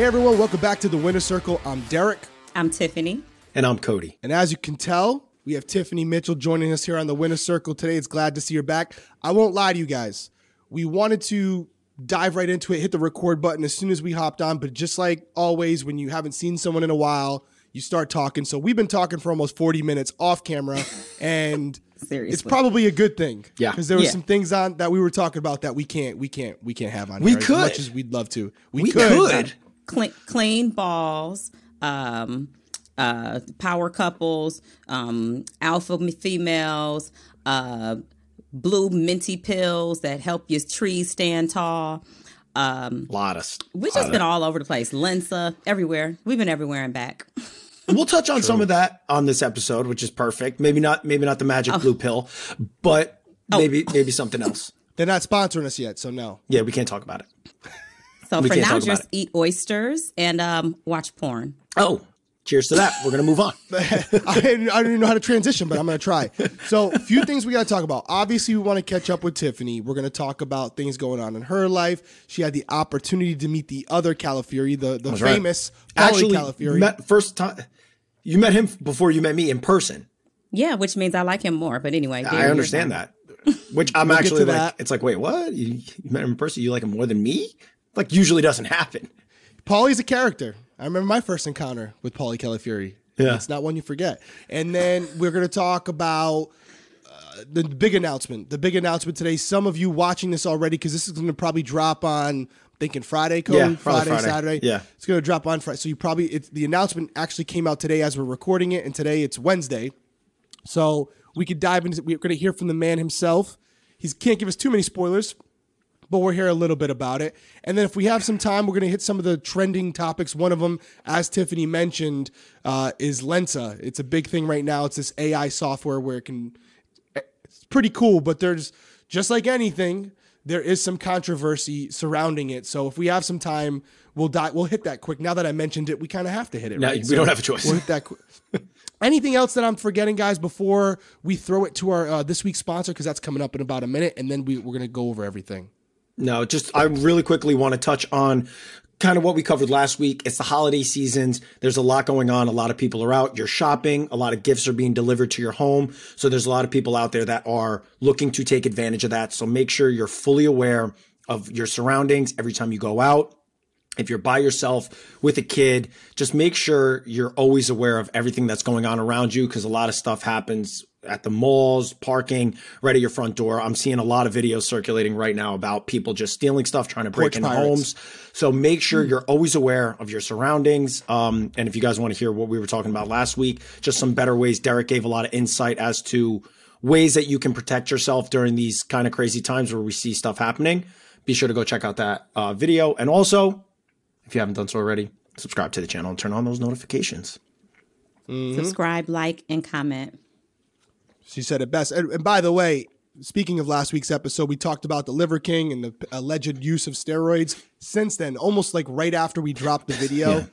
Hey everyone, welcome back to the Winner Circle. I'm Derrick. I'm Tiffany. And I'm Cody. And as you can tell, we have Tiffany Mitchell joining us here on the Winner Circle today. It's glad to see her back. I won't lie to you guys. We wanted to dive right into it, hit the record button as soon as we hopped on, but just like always, when you haven't seen someone in a while, you start talking. So we've been talking for almost 40 minutes off camera, and Seriously. it's probably a good thing. Yeah. Because there were Yeah. some things on that we were talking about that we can't, we can't, we can't have on We here could. as much as we'd love to. We, We could. could. Clean, clean balls, um, uh, power couples, um, alpha females, uh, blue minty pills that help your trees stand tall. Um, lot of. st- we've lot just of- been all over the place. Lensa, everywhere. We've been everywhere and back. We'll touch on some of that on this episode, which is perfect. Maybe not. Maybe not the magic blue pill, but maybe maybe something else. They're not sponsoring us yet, so no. Yeah, we can't talk about it. So We for now, just eat oysters and um, watch porn. Oh, cheers to that. We're gonna move on. I, didn't- I don't even know how to transition, but I'm going to try. So, a few things we got to talk about. Obviously, we want to catch up with Tiffany. We're going to talk about things going on in her life. She had the opportunity to meet the other Calafiore, the, the That's right. famous Paulie Actually, Calafiore. met first time. You met him before you met me in person. Yeah, which means I like him more. But anyway, I understand that. Which I'm We'll actually like. that. It's like, wait, what? You, you met him in person? You like him more than me? Like, usually doesn't happen. Paulie's a character. I remember my first encounter with Paulie Calafiore. Yeah. It's not one you forget. And then we're going to talk about uh, the big announcement. The big announcement today. Some of you watching this already, because this is going to probably drop on, I'm thinking Friday, Cody? Yeah, Friday, Friday. Saturday. Yeah. It's going to drop on Friday. So you probably, it's, the announcement actually came out today as we're recording it, and today it's Wednesday. So we could dive into, we're going to hear from the man himself. He can't give us too many spoilers, but we'll hear a little bit about it. And then if we have some time, we're going to hit some of the trending topics. One of them, as Tiffany mentioned, uh, is Lensa. It's a big thing right now. It's this AI software where it can, it's pretty cool, but there's just like anything, there is some controversy surrounding it. So if we have some time, we'll die. We'll hit that quick. Now that I mentioned it, we kind of have to hit it. No, right? we don't have a choice. We'll hit that. Quick. Anything else that I'm forgetting, guys, before we throw it to our uh, this week's sponsor because that's coming up in about a minute, and then we, we're gonna go over everything. No, just I really quickly want to touch on kind of what we covered last week. It's the holiday seasons. There's a lot going on. A lot of people are out. You're shopping. A lot of gifts are being delivered to your home. So there's a lot of people out there that are looking to take advantage of that. So make sure you're fully aware of your surroundings every time you go out. If you're by yourself with a kid, just make sure you're always aware of everything that's going on around you because a lot of stuff happens at the malls, parking, right at your front door. I'm seeing a lot of videos circulating right now about people just stealing stuff, trying to break Porch into pirates. homes. So make sure you're always aware of your surroundings. Um, and if you guys want to hear what we were talking about last week, just some better ways, Derrick gave a lot of insight as to ways that you can protect yourself during these kind of crazy times where we see stuff happening. Be sure to go check out that uh, video. And also, if you haven't done so already, subscribe to the channel and turn on those notifications. Subscribe, like, and comment. She said it best. And, and by the way, speaking of last week's episode, we talked about the Liver King and the alleged use of steroids. Since then, almost like right after we dropped the video,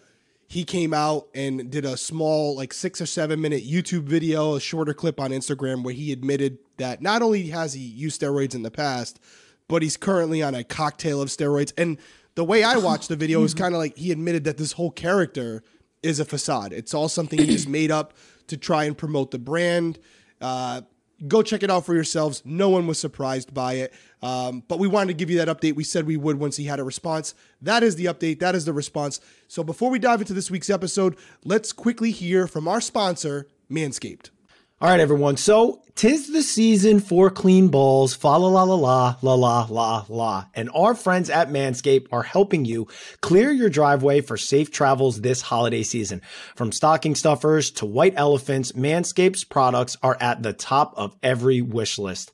he came out and did a small, like six or seven minute YouTube video, a shorter clip on Instagram where he admitted that not only has he used steroids in the past, but he's currently on a cocktail of steroids. And the way I watched the video is mm-hmm. kind of like he admitted that this whole character is a facade. It's all something he just made up to try and promote the brand. Uh, go check it out for yourselves. No one was surprised by it. Um, but we wanted to give you that update. We said we would once he had a response. That is the update. That is the response. So before we dive into this week's episode, let's quickly hear from our sponsor, Manscaped. All right, everyone. So tis the season for clean balls. Fa la la la la la la la la. And our friends at Manscaped are helping you clear your driveway for safe travels this holiday season. From stocking stuffers to white elephants, Manscaped's products are at the top of every wish list.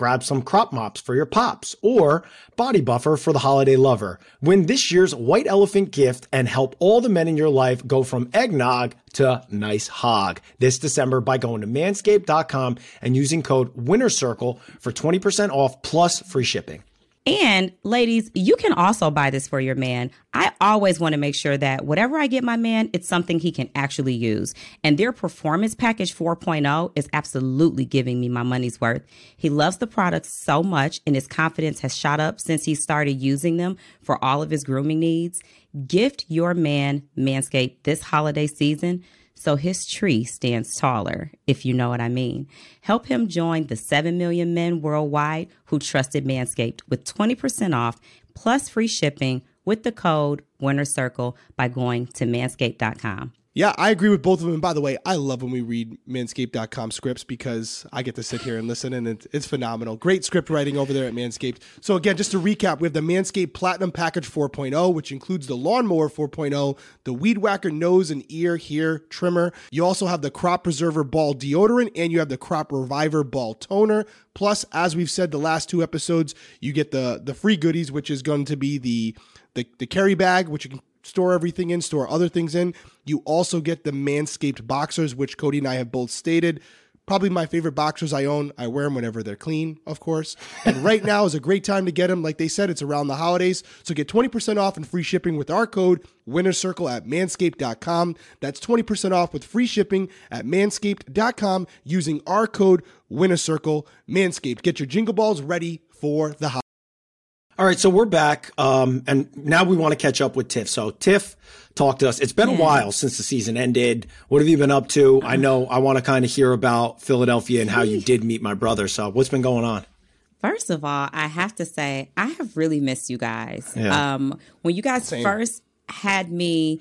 Grab some crop mops for your pops or body buffer for the holiday lover. Win this year's white elephant gift and help all the men in your life go from eggnog to nice hog this December by going to manscaped.com and using code WINNERCIRCLE for 20% off plus free shipping. And ladies, you can also buy this for your man. I always want to make sure that whatever I get my man, it's something he can actually use. And their performance package 4.0 is absolutely giving me my money's worth. He loves the products so much and his confidence has shot up since he started using them for all of his grooming needs. Gift your man Manscaped this holiday season so his tree stands taller, if you know what I mean. Help him join the 7 million men worldwide who trusted Manscaped with 20% off plus free shipping with the code Winner Circle by going to manscaped.com. Yeah, I agree with both of them. By the way, I love when we read manscaped.com scripts because I get to sit here and listen, and it's, it's phenomenal. Great script writing over there at Manscaped. So, again, just to recap, we have the Manscaped Platinum Package 4.0, which includes the Lawnmower 4.0, the Weed Whacker Nose and Ear Hair Trimmer. You also have the Crop Preserver Ball Deodorant, and you have the Crop Reviver Ball Toner. Plus, as we've said the last two episodes, you get the the free goodies, which is going to be the the, the carry bag, which you can store everything in, store other things in. You also get the Manscaped boxers, which Cody and I have both stated. Probably my favorite boxers I own. I wear them whenever they're clean, of course. And right now is a great time to get them. Like they said, it's around the holidays. So get 20% off and free shipping with our code WinnerCircle at manscaped.com. That's 20% off with free shipping at manscaped.com using our code WinnerCircle. Manscaped. Get your jingle balls ready for the holidays. All right, so we're back, um, and now we want to catch up with Tiff. So Tiff, talk to us. It's been a while since the season ended. What have you been up to? I know I want to kind of hear about Philadelphia and how you did meet my brother. So what's been going on? First of all, I have to say, I have really missed you guys. Yeah. Um, when you guys Same. first had me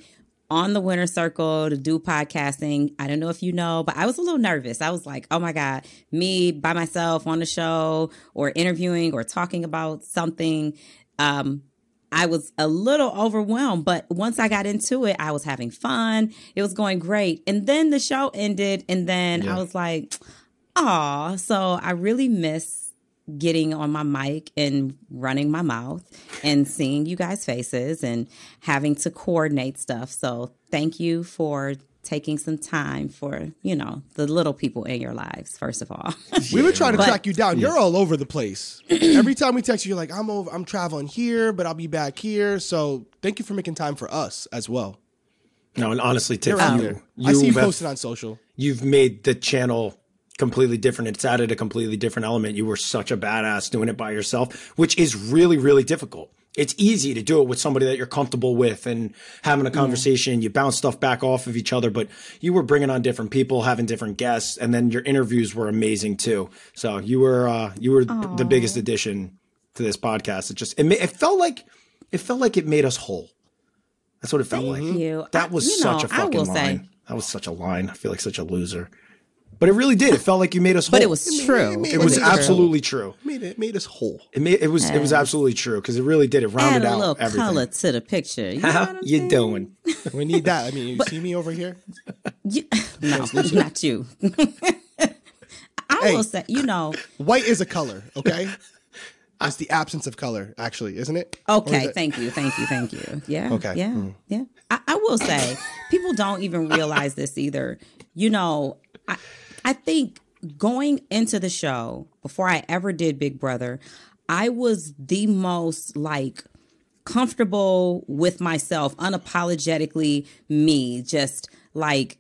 on the winner circle to do podcasting, I don't know if you know, but I was a little nervous. I was like, oh my God, me by myself on the show or interviewing or talking about something. Um, I was a little overwhelmed, but once I got into it, I was having fun. It was going great. And then the show ended, and then I was like, Aw, so I really miss getting on my mic and running my mouth and seeing you guys' faces and having to coordinate stuff. So thank you for taking some time for, you know, the little people in your lives, first of all. We were trying to But- track you down. You're all over the place. Every time we text you, you're like, I'm over I'm traveling here, but I'll be back here. So thank you for making time for us as well. No, and honestly, Tiff, You're you. I see you you've- posted on social. you've made the channel completely different. It's added a completely different element. You were such a badass doing it by yourself, which is really, really difficult. It's easy to do it with somebody that you're comfortable with and having a conversation. You bounce stuff back off of each other, but you were bringing on different people, having different guests, and then your interviews were amazing too. So you were uh, you were the biggest addition to this podcast. It just it, ma- it felt like it felt like it made us whole. That's what it felt like. you. That I- was you such know, a I fucking line. say- that was such a line. I feel like such a loser. But it really did. It felt like you made us whole. but it was true. made- It was true. absolutely true. Made it made us whole. It made it was it was absolutely true because it really did. It rounded Add a out little everything. color to the picture. You know what How I'm you saying? doing? We need that. I mean, you see me over here? You- no, not you. I Hey. will say, you know, White is a color, okay? It's the absence of color, actually, isn't it? Or is Okay, it- thank you, thank you, thank you. Yeah. Okay. Yeah. Mm. Yeah. I, I will say, people don't even realize this either. You know, I I think going into the show before I ever did Big Brother, I was the most like comfortable with myself, unapologetically me, just like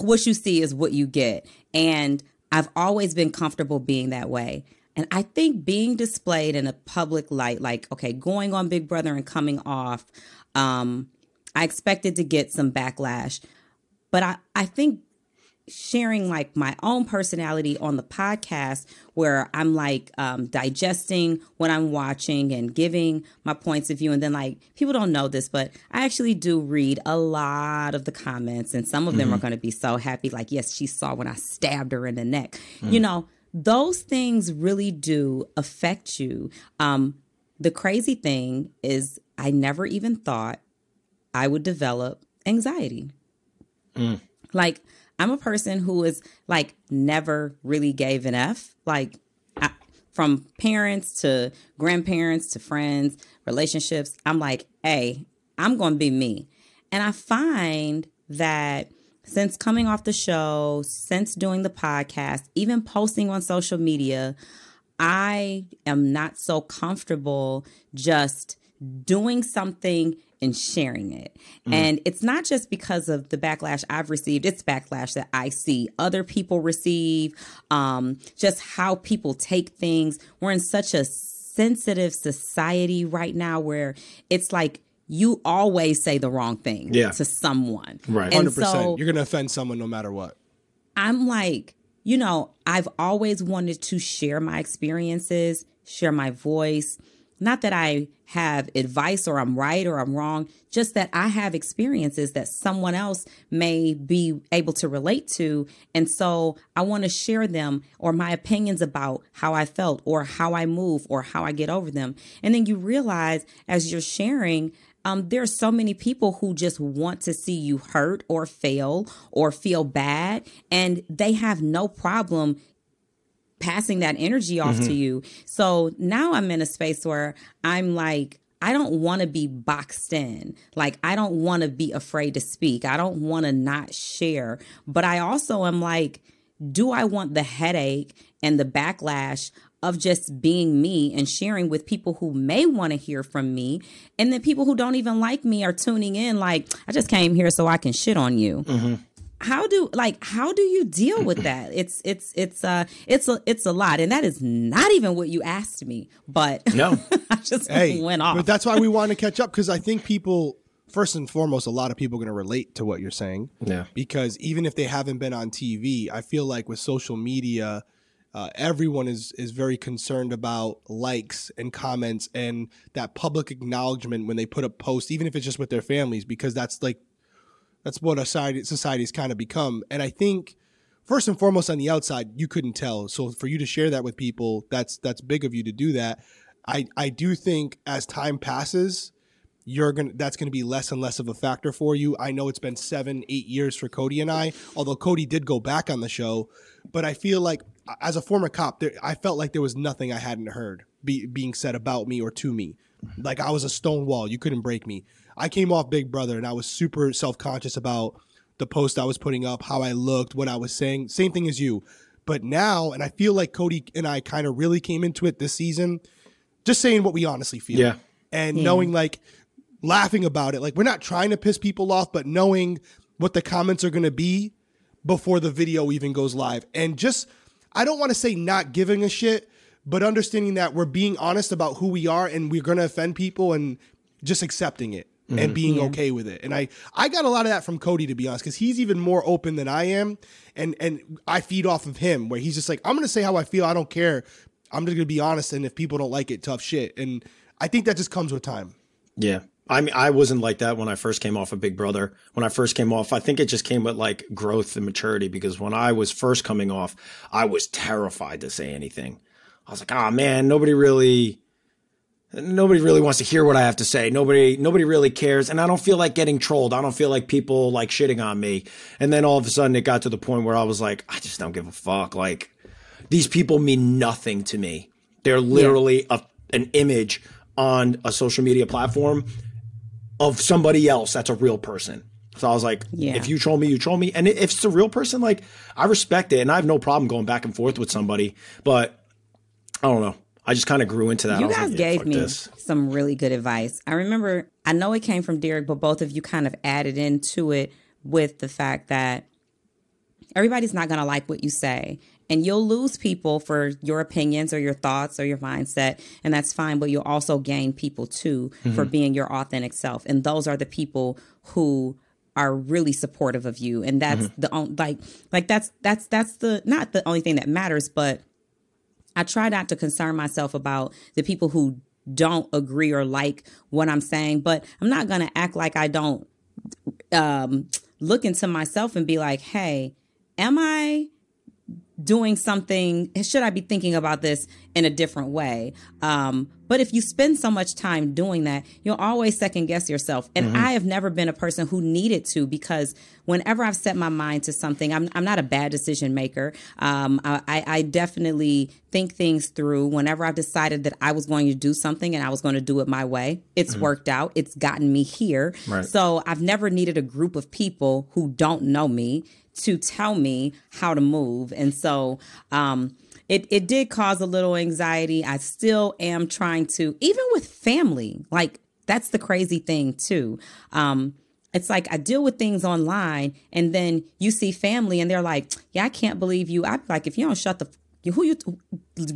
what you see is what you get. And I've always been comfortable being that way. And I think being displayed in a public light, like, okay, going on Big Brother and coming off, um, I expected to get some backlash. But I, I think sharing like my own personality on the podcast where I'm like um, digesting what I'm watching and giving my points of view. And then, like, people don't know this, but I actually do read a lot of the comments, and some of them are going to be so happy. Like, yes, she saw when I stabbed her in the neck. You know, those things really do affect you. Um, the crazy thing is, I never even thought I would develop anxiety. Like, I'm a person who is like never really gave an F. Like, I, from parents to grandparents to friends, relationships, I'm like, hey, I'm going to be me. And I find that since coming off the show, since doing the podcast, even posting on social media, I am not so comfortable just doing something and sharing it. Mm. And it's not just because of the backlash I've received, it's backlash that I see other people receive, um, just how people take things. We're in such a sensitive society right now where it's like you always say the wrong thing yeah. to someone. Right. And 100%. So, You're going to offend someone no matter what. I'm like, you know, I've always wanted to share my experiences, share my voice. Not that I have advice or I'm right or I'm wrong, just that I have experiences that someone else may be able to relate to. And so I want to share them or my opinions about how I felt or how I move or how I get over them. And then you realize as you're sharing, um, there are so many people who just want to see you hurt or fail or feel bad, and they have no problem passing that energy off mm-hmm. to you. So now I'm in a space where I'm like, I don't want to be boxed in. Like, I don't want to be afraid to speak. I don't want to not share. But I also am like, do I want the headache and the backlash of just being me and sharing with people who may want to hear from me. And then people who don't even like me are tuning in, like, I just came here so I can shit on you. Mm-hmm. How do like how do you deal with that? It's it's it's uh it's a it's a lot, and that is not even what you asked me. But no, I just hey, went off. But that's why we want to catch up because I think people first and foremost, a lot of people are going to relate to what you're saying. Yeah. Because even if they haven't been on TV, I feel like with social media, uh, everyone is is very concerned about likes and comments and that public acknowledgement when they put a post, even if it's just with their families, because that's like that's what a society society's kind of become. And I think first and foremost on the outside, you couldn't tell. So for you to share that with people, that's that's big of you to do that. I I do think as time passes, you're gonna that's gonna be less and less of a factor for you. I know it's been seven, eight years for Cody and I, although Cody did go back on the show, but I feel like as a former cop, there, I felt like there was nothing I hadn't heard be, being said about me or to me. Like I was a stone wall. You couldn't break me. I came off Big Brother and I was super self conscious about the post I was putting up, how I looked, what I was saying. Same thing as you. But now, and I feel like Cody and I kind of really came into it this season, just saying what we honestly feel. Yeah. And yeah. knowing like laughing about it. Like we're not trying to piss people off, but knowing what the comments are going to be before the video even goes live. And just I don't want to say not giving a shit, but understanding that we're being honest about who we are and we're going to offend people and just accepting it mm-hmm. and being yeah. okay with it. And I I got a lot of that from Cody to be honest cuz he's even more open than I am and and I feed off of him where he's just like I'm going to say how I feel, I don't care. I'm just going to be honest and if people don't like it, tough shit. And I think that just comes with time. Yeah. I mean, I wasn't like that when I first came off of Big Brother. When I first came off, I think it just came with like growth and maturity because when I was first coming off, I was terrified to say anything. I was like, oh man, nobody really, nobody really wants to hear what I have to say. Nobody, nobody really cares. And I don't feel like getting trolled. I don't feel like people like shitting on me. And then all of a sudden it got to the point where I was like, I just don't give a fuck. Like these people mean nothing to me. They're literally yeah. a, an image on a social media platform of somebody else that's a real person. So I was like, yeah. if you troll me, you troll me. And if it's a real person, like I respect it and I have no problem going back and forth with somebody. But I don't know. I just kind of grew into that. You guys like, gave me this. some really good advice. I remember, I know it came from Derrick, but both of you kind of added into it with the fact that everybody's not going to like what you say and you'll lose people for your opinions or your thoughts or your mindset and that's fine but you'll also gain people too mm-hmm. for being your authentic self and those are the people who are really supportive of you and that's mm-hmm. the only like like that's that's that's the not the only thing that matters but i try not to concern myself about the people who don't agree or like what i'm saying but i'm not going to act like i don't um look into myself and be like hey am i doing something should i be thinking about this in a different way? Um, but if you spend so much time doing that you'll always second guess yourself and mm-hmm. i have never been a person who needed to because whenever i've set my mind to something i'm, I'm not a bad decision maker um, I, I definitely think things through whenever i've decided that i was going to do something and i was going to do it my way it's mm-hmm. worked out it's gotten me here right. so i've never needed a group of people who don't know me to tell me how to move. And so, um, it it did cause a little anxiety. I still am trying to, even with family, like that's the crazy thing too. Um, it's like I deal with things online, and then you see family, and they're like, "Yeah, I can't believe you." I'm like, if you don't shut the who you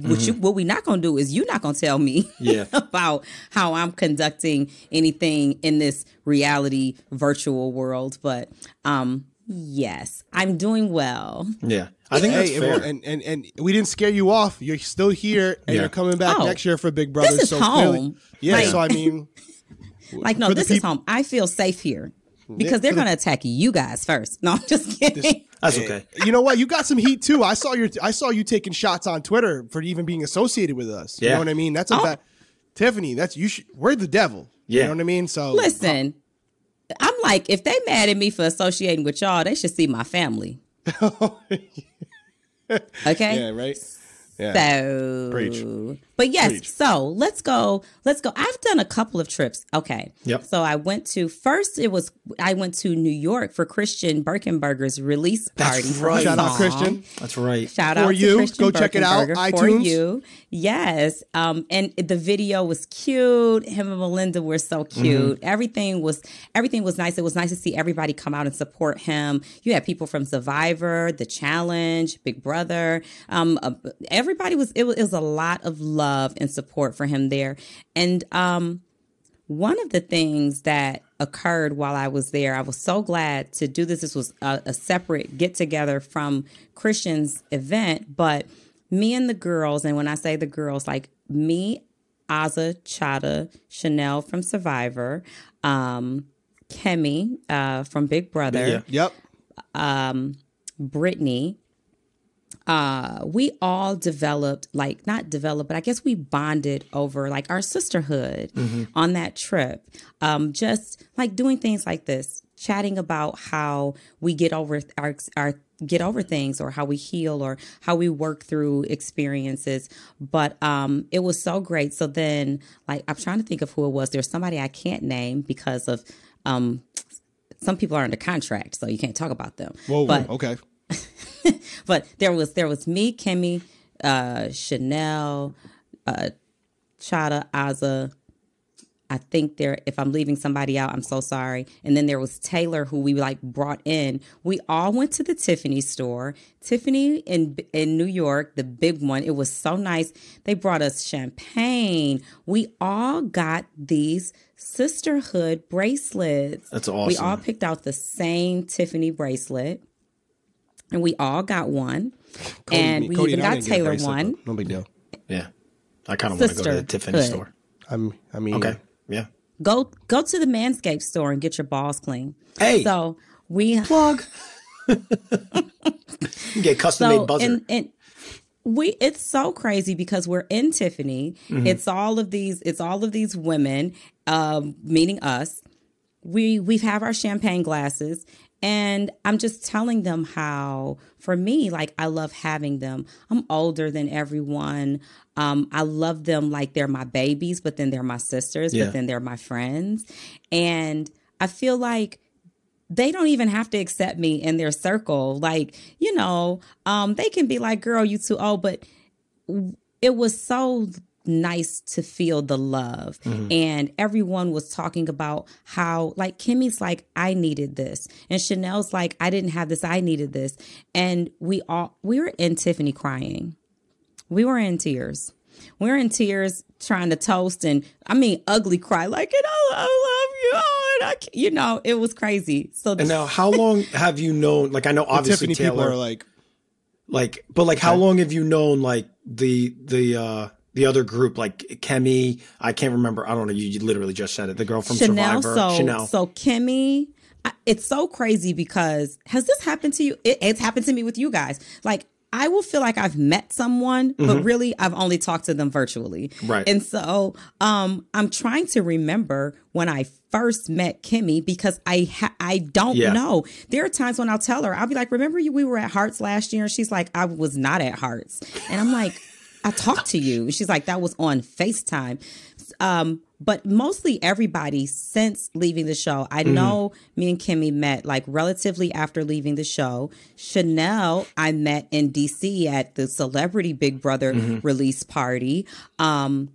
what you what we not gonna do is you not gonna tell me Yeah. about how I'm conducting anything in this reality virtual world. But um yes, I'm doing well. Yeah. I think that's fair. and, and and we didn't scare you off. You're still here, and Yeah. you're coming back Oh, next year for Big Brother. This is so home. clearly, yeah. Like- so I mean, Like, no, For the this is home. I feel safe here. Because they're the- gonna attack you guys first. No, I'm just kidding. that's okay. you know what? You got some heat too. I saw your I saw you taking shots on Twitter for even being associated with us. You Yeah. know what I mean? That's a Oh. bad Tiffany. That's you. Should, we're the devil. Yeah. You know what I mean? So Listen, I'm like, if they mad at me for associating with y'all, they should see my family. okay. yeah, right. Yeah. So, Preach. But yes, Preach. so let's go. Let's go. I've done a couple of trips. Okay. Yep. So I went to first. It was I went to New York for Christian Birkenberger's release party. for right. Shout out song. Christian. That's right. Shout For out you. to Christian Go check it out. Birkenberger For iTunes. you, yes. Um, and the video was cute. Him and Melinda were so cute. Everything was everything was nice. It was nice to see everybody come out and support him. You had people from Survivor, The Challenge, Big Brother. Um, uh, everybody was it, was. it was a lot of love and support for him there. And um, one of the things that occurred while I was there, I was so glad to do this. This was a, a separate get together from Christian's event, but me and the girls, and when I say the girls, like me, Azah, Chada, Chanelle from Survivor, um, Kemi uh, from Big Brother, Yeah. Yep. Brittany, uh, we all developed, like, not developed, but I guess we bonded over like our sisterhood on that trip. Um, just like doing things like this, chatting about how we get over our, our, get over things or how we heal or how we work through experiences. But um, it was so great. So then, like, I'm trying to think of who it was. There's somebody I can't name because of, um, some people are under contract, so you can't talk about them. Whoa. but okay. but there was there was me, Kemi, uh, Chanelle, uh, Chata, Azah. I think there. If I'm leaving somebody out, I'm so sorry. And then there was Taylor, who we like brought in. We all went to the Tiffany store. Tiffany in in New York, the big one. It was so nice. They brought us champagne. We all got these sisterhood bracelets. That's awesome. We all picked out the same Tiffany bracelet and we all got one. and we Cody even I got didn't get a Taylor one. but No big deal. Yeah. I kind of want to go to the Tiffany Sisterhood. store. I'm. I mean. Okay. Yeah. Go go to the Manscaped store and get your balls clean. Hey. So we Plug. Get custom so made buzzer. and and we it's so crazy because we're in Tiffany. Mm-hmm. It's all of these it's all of these women, um, meaning us. We we have our champagne glasses and I'm just telling them how for me like I love having them. I'm older than everyone. Um, I love them like they're my babies, but then they're my sisters, Yeah. but then they're my friends. And I feel like they don't even have to accept me in their circle. Like, you know, um, they can be like, girl, you too old, but it was so nice to feel the love. And everyone was talking about how, like, Kemi's like, I needed this. And Chanelle's like, I didn't have this, I needed this. And we all, we were in Tiffany crying. We were in tears. We were in tears trying to toast and I mean ugly cry like and I, I love you and I you know it was crazy so and now, how long have you known? Like, I know obviously Tiffany people are like. like, but like, how long have you known like the the uh the other group, like Kemi? I can't remember. I don't know. You, you literally just said it. The girl from Chanelle. Survivor, So Chanelle. so Kemi, it's so crazy because has this happened to you? It, it's happened to me with you guys. Like I will feel like I've met someone, but really I've only talked to them virtually. Mm-hmm. Right. And so um, I'm trying to remember when I first met Kemi because I ha- I don't Yeah. know. There are times when I'll tell her, I'll be like, "Remember you? We were at Hearts last year," and she's like, "I was not at Hearts," and I'm like, "I talked to you." She's like, "That was on Facetime." Um, but mostly everybody since leaving the show. I Mm-hmm. know me and Kemi met like relatively after leaving the show. Chanelle, I met in DC at the Celebrity Big Brother Mm-hmm. release party. Um,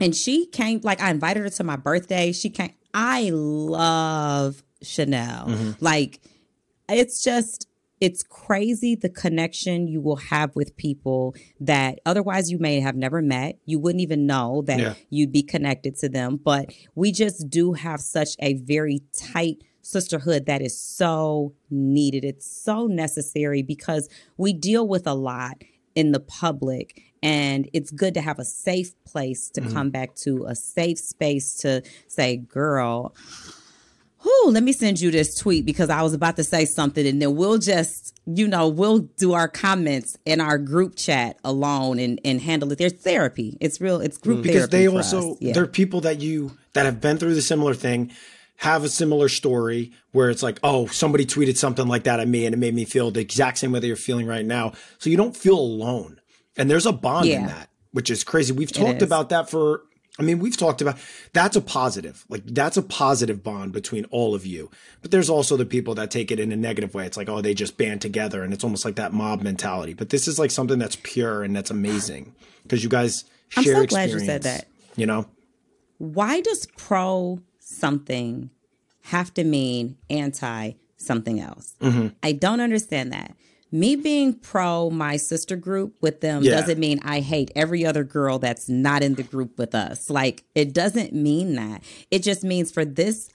and she came like I invited her to my birthday. She came. I love Chanelle. Mm-hmm. Like it's just it's crazy the connection you will have with people that otherwise you may have never met. You wouldn't even know that Yeah. you'd be connected to them. But we just do have such a very tight sisterhood that is so needed. It's so necessary because we deal with a lot in the public and it's good to have a safe place to mm-hmm. come back to a safe space to say girl whew, let me send you this tweet because I was about to say something and then we'll just, you know, we'll do our comments in our group chat alone and, and handle it. There's therapy. It's real, it's group because therapy. they also. Yeah. they're people that you that have been through the similar thing have a similar story where it's like oh somebody tweeted something like that at me and it made me feel the exact same way that you're feeling right now so you don't feel alone and there's a bond in that which is crazy we've talked about that for I mean, we've talked about that's a positive. Like that's a positive bond between all of you. But there's also the people that take it in a negative way. It's like, oh, they just band together and it's almost like that mob mentality. But this is like something that's pure and that's amazing because you guys share I'm so glad you said that. You know? Why does pro something have to mean anti something else? Mm-hmm. I don't understand that. Me being pro my sister group with them Yeah. doesn't mean I hate every other girl that's not in the group with us. Like it doesn't mean that. It just means for this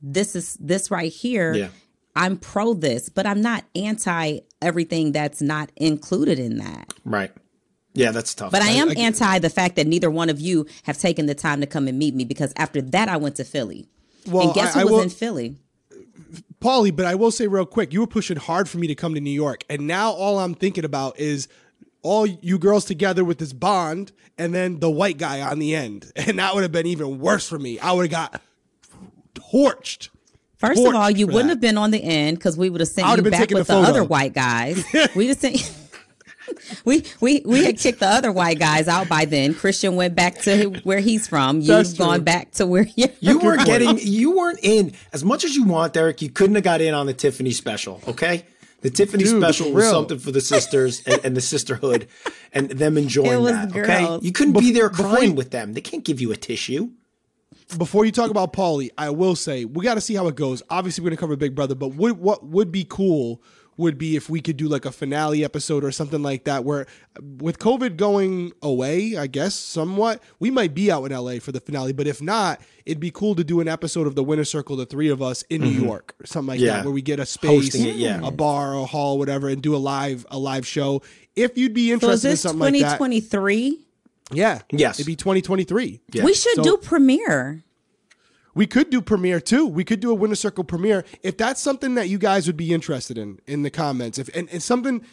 this is this right here Yeah. I'm pro this, but I'm not anti everything that's not included in that. Right. Yeah, that's tough. But I am anti the fact that neither one of you have taken the time to come and meet me because after that I went to Philly. Well, and guess I- who I was will- in Philly? Paulie, but I will say real quick, you were pushing hard for me to come to New York, and now all I'm thinking about is all you girls together with this bond, and then the white guy on the end, and that would have been even worse for me. I would have got torched. First of all, you wouldn't that. have been on the end because we would have sent you back with the the, other white guys. we just sent. We, we we had kicked the other white guys out by then. Christian went back to where he's from. That's You've gone back to where you're. you weren't getting you weren't in as much as you want, Derrick. You couldn't have got in on the Tiffany special, okay? The Tiffany Dude, special was real. something for the sisters and, and the sisterhood and them enjoying It was that. Okay, you couldn't be there crying you- with them. They can't give you a tissue. Before you talk about Paulie, I will say we got to see how it goes. Obviously, we're going to cover Big Brother, but would, what would be cool would be if we could do like a finale episode or something like that, where with COVID going away, I guess somewhat, we might be out in LA for the finale. But if not, it'd be cool to do an episode of the Winner Circle, the three of us in New York, or something like Mm-hmm. Yeah. that, where we get a space, it, yeah. a bar, a hall, whatever, and do a live a live show. If you'd be So is interested in this something like that, 2023? yeah, Yes. it'd be 2023. Yeah. We should So- do premiere. We could do premiere too. We could do a winner circle premiere if that's something that you guys would be interested in in the comments. If and, and something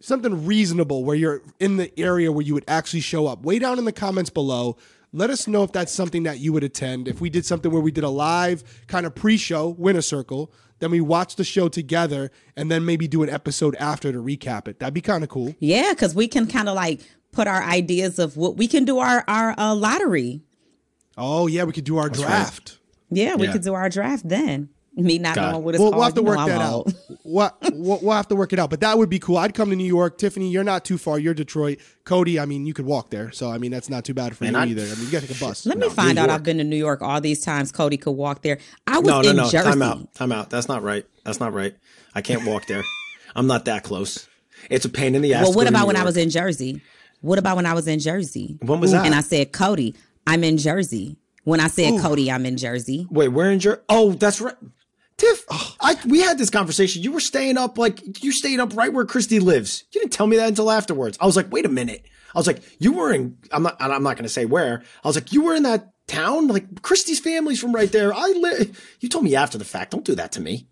something reasonable where you're in the area where you would actually show up. Way down in the comments below. Let us know if that's something that you would attend. If we did something where we did a live kind of pre-show winner circle, then we watch the show together and then maybe do an episode after to recap it. That'd be kind of cool. Yeah, because we can kind of like put our ideas of what we can do our our uh, lottery. Oh yeah, we could do our draft. Yeah, we Yeah. could do our draft then. Me not God. knowing what it's We'll, called. we'll have to you work I'm that out. old. We'll, we'll, we'll have to work it out. But that would be cool. I'd come to New York. Tiffany, you're not too far. You're Detroit. Cody, I mean, you could walk there. So, I mean, that's not too bad for Man, you I'd- either. I mean, you got to take a bus. Let me find New out. York. I've been to New York all these times. Cody could walk there. I was No, no, in no. Jersey. Time out. Time out. That's not right. That's not right. I can't walk there. I'm not that close. It's a pain in the ass. Well, to what go to about New when I was in Jersey? What about when I was in Jersey? When was that? And I said, Cody, I'm in Jersey. When I said Cody, I'm in Jersey. Wait, where in Jer? Oh, that's right. Tiff, I we had this conversation. You were staying up like you stayed up right where Christy lives. You didn't tell me that until afterwards. I was like, wait a minute. I was like, you were in. I'm not. I'm not going to say where. I was like, you were in that town. Like Christy's family's from right there. I live. You told me after the fact. Don't do that to me.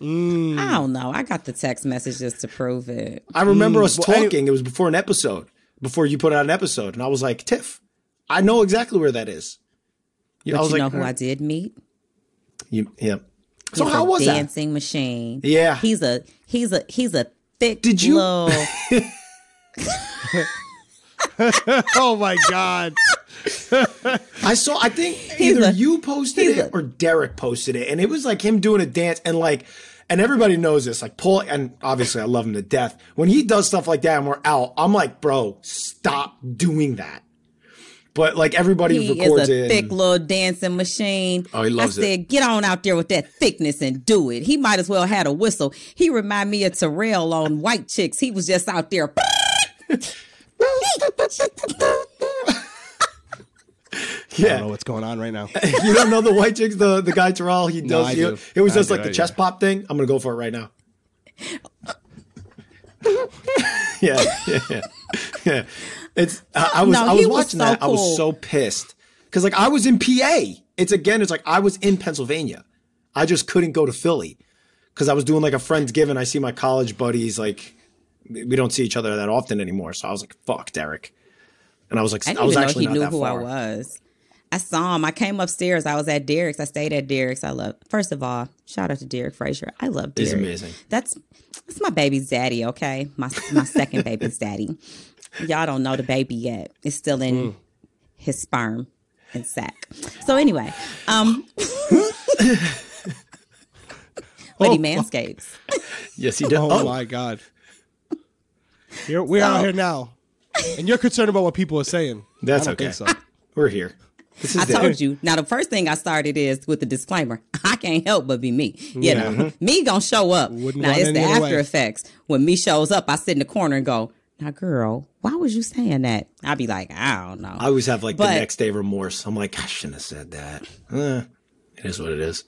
Mm. I don't know. I got the text messages to prove it. I remember us mm. well, I- talking. it was before an episode. Before you put out an episode, and I was like, Tiff, I know exactly where that is. But I was you like, know who I did meet? You, yeah. So He's how a was that? dancing machine. Yeah. He's a he's a he's a thick Did you- little oh, my God. I saw. I think either a- you posted it a- or Derek posted it, and it was like him doing a dance, and like, and everybody knows this. Like Paul, and obviously I love him to death. When he does stuff like that, and we're out, I'm like, bro, stop doing that. But like everybody He records is a it. thick and- little dancing machine. Oh, he loves I it. said, get on out there with that thickness and do it. He might as well had a whistle. He remind me of Terrell on White Chicks. He was just out there. Yeah. I don't know what's going on right now. you don't know the white chicks, the the guy Terrell. He No, does. I he- do. It was I just do, like I the do. chest pop thing. I'm gonna go for it right now. yeah, yeah, yeah, yeah. It's. I, I was. No, I was was watching so that. I was so pissed because like I was in PA. It's again. It's like I was in Pennsylvania. I just couldn't go to Philly because I was doing like a friend's given. I see my college buddies like we don't see each other that often anymore. So I was like, "Fuck, Derek," and I was like, I I, didn't was even know he knew who far. I was. I saw him. I came upstairs. I was at Derek's. I stayed at Derek's. I love. First of all, shout out to Derek Frazier. I love Derek. He's amazing. That's that's my baby's daddy. Okay, my my second baby's daddy. Y'all don't know the baby yet. It's still in Mm. his sperm and sack. So anyway, um, but he manscapes. Yes, he did. Oh, Oh, my god. You're, we're out here now, and you're concerned about what people are saying. That's I don't okay. think so. we're here. This is I the- told you. Now the first thing I started is with the disclaimer. I can't help but be me. You know, me gonna show up. Wouldn't now it's the after way. effects. When me shows up, I sit in the corner and go, "Now, girl, why was you saying that?" I'd be like, "I don't know." I always have like But- the next day remorse. I'm like, I shouldn't have said that. Eh, it is what it is.